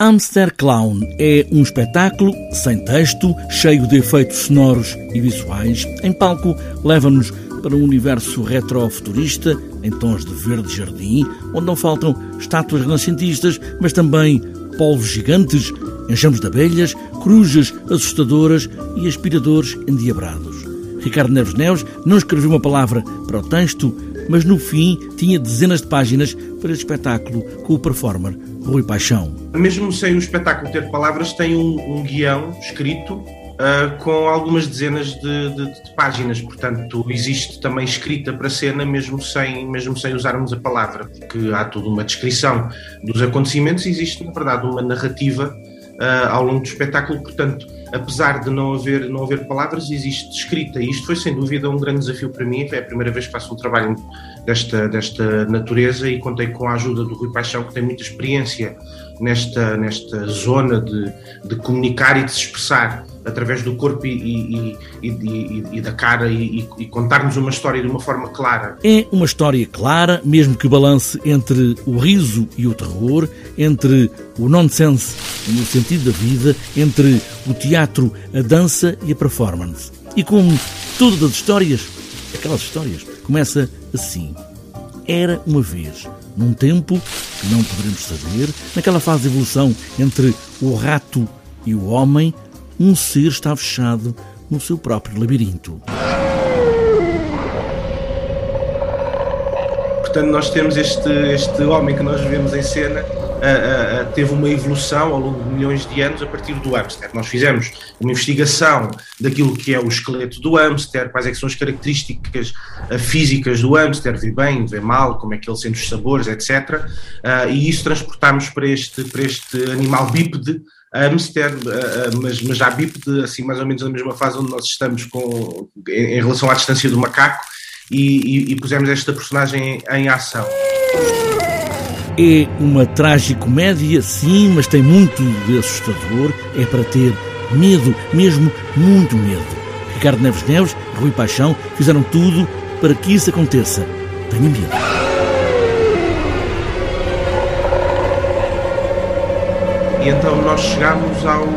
Hamster Clown é um espetáculo sem texto, cheio de efeitos sonoros e visuais. Em palco, leva-nos para um universo retrofuturista, em tons de verde jardim, onde não faltam estátuas renascentistas, mas também polvos gigantes, enxames de abelhas, corujas assustadoras e aspiradores endiabrados. Ricardo Neves Neves não escreveu uma palavra para o texto, mas no fim tinha dezenas de páginas para este espetáculo com o performer Rui Paixão. Mesmo sem o espetáculo ter palavras, tem um, um guião escrito uh, com algumas dezenas de, de, de, páginas. Portanto, existe também escrita para cena, mesmo sem, mesmo sem usarmos a palavra, porque há toda uma descrição dos acontecimentos existe, na verdade, uma narrativa uh, ao longo do espetáculo. Portanto, apesar de não haver, não haver palavras, existe escrita. E isto foi, sem dúvida, um grande desafio para mim. É a primeira vez que faço um trabalho desta, desta natureza e contei com a ajuda do Rui Paixão, que tem muita experiência nesta, nesta zona de, de comunicar e de se expressar através do corpo e, e, e, e da cara e, contar-nos uma história de uma forma clara. É uma história clara, mesmo que balance entre o riso e o terror, entre o nonsense no sentido da vida, entre o teatro, a dança e a performance. E como todas as histórias, aquelas histórias, começa assim. Era uma vez, num tempo que não poderemos saber, naquela fase de evolução entre o rato e o homem, um ser está fechado no seu próprio labirinto. Portanto, nós temos este, este homem que nós vemos em cena, teve uma evolução ao longo de milhões de anos a partir do hamster. Nós fizemos uma investigação daquilo que é o esqueleto do hamster, quais é são as características uh, físicas do hamster, vê bem, vê mal, como é que ele sente os sabores, etc. e isso transportámos para este, para este animal bípede, hamster, mas, mas já bípede, assim mais ou menos na mesma fase onde nós estamos com, em, em relação à distância do macaco, e, e, e pusemos esta personagem em, em ação. É uma tragicomédia, sim, mas tem muito de assustador. É para ter medo, mesmo muito medo. Ricardo Neves Neves, Rui Paixão fizeram tudo para que isso aconteça. Tenha medo. E então nós chegamos ao,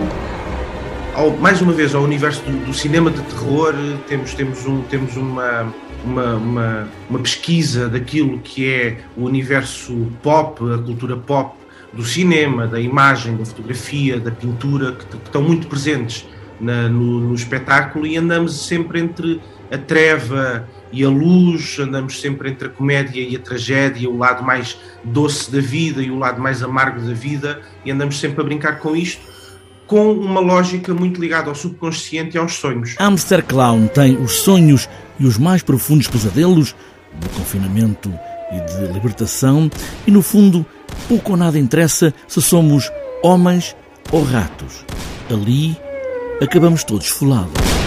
ao mais uma vez ao universo do, do cinema de terror. Temos, temos, um, temos uma uma, uma, uma pesquisa daquilo que é o universo pop, a cultura pop do cinema, da imagem, da fotografia, da pintura, que, que estão muito presentes na, no, no, espetáculo e andamos sempre entre a treva e a luz, andamos sempre entre a comédia e a tragédia, o lado mais doce da vida e o lado mais amargo da vida, e andamos sempre a brincar com isto, com uma lógica muito ligada ao subconsciente e aos sonhos. Hamster Clown tem os sonhos e os mais profundos pesadelos do confinamento e de libertação, e no fundo, pouco ou nada interessa se somos homens ou ratos. Ali acabamos todos folados.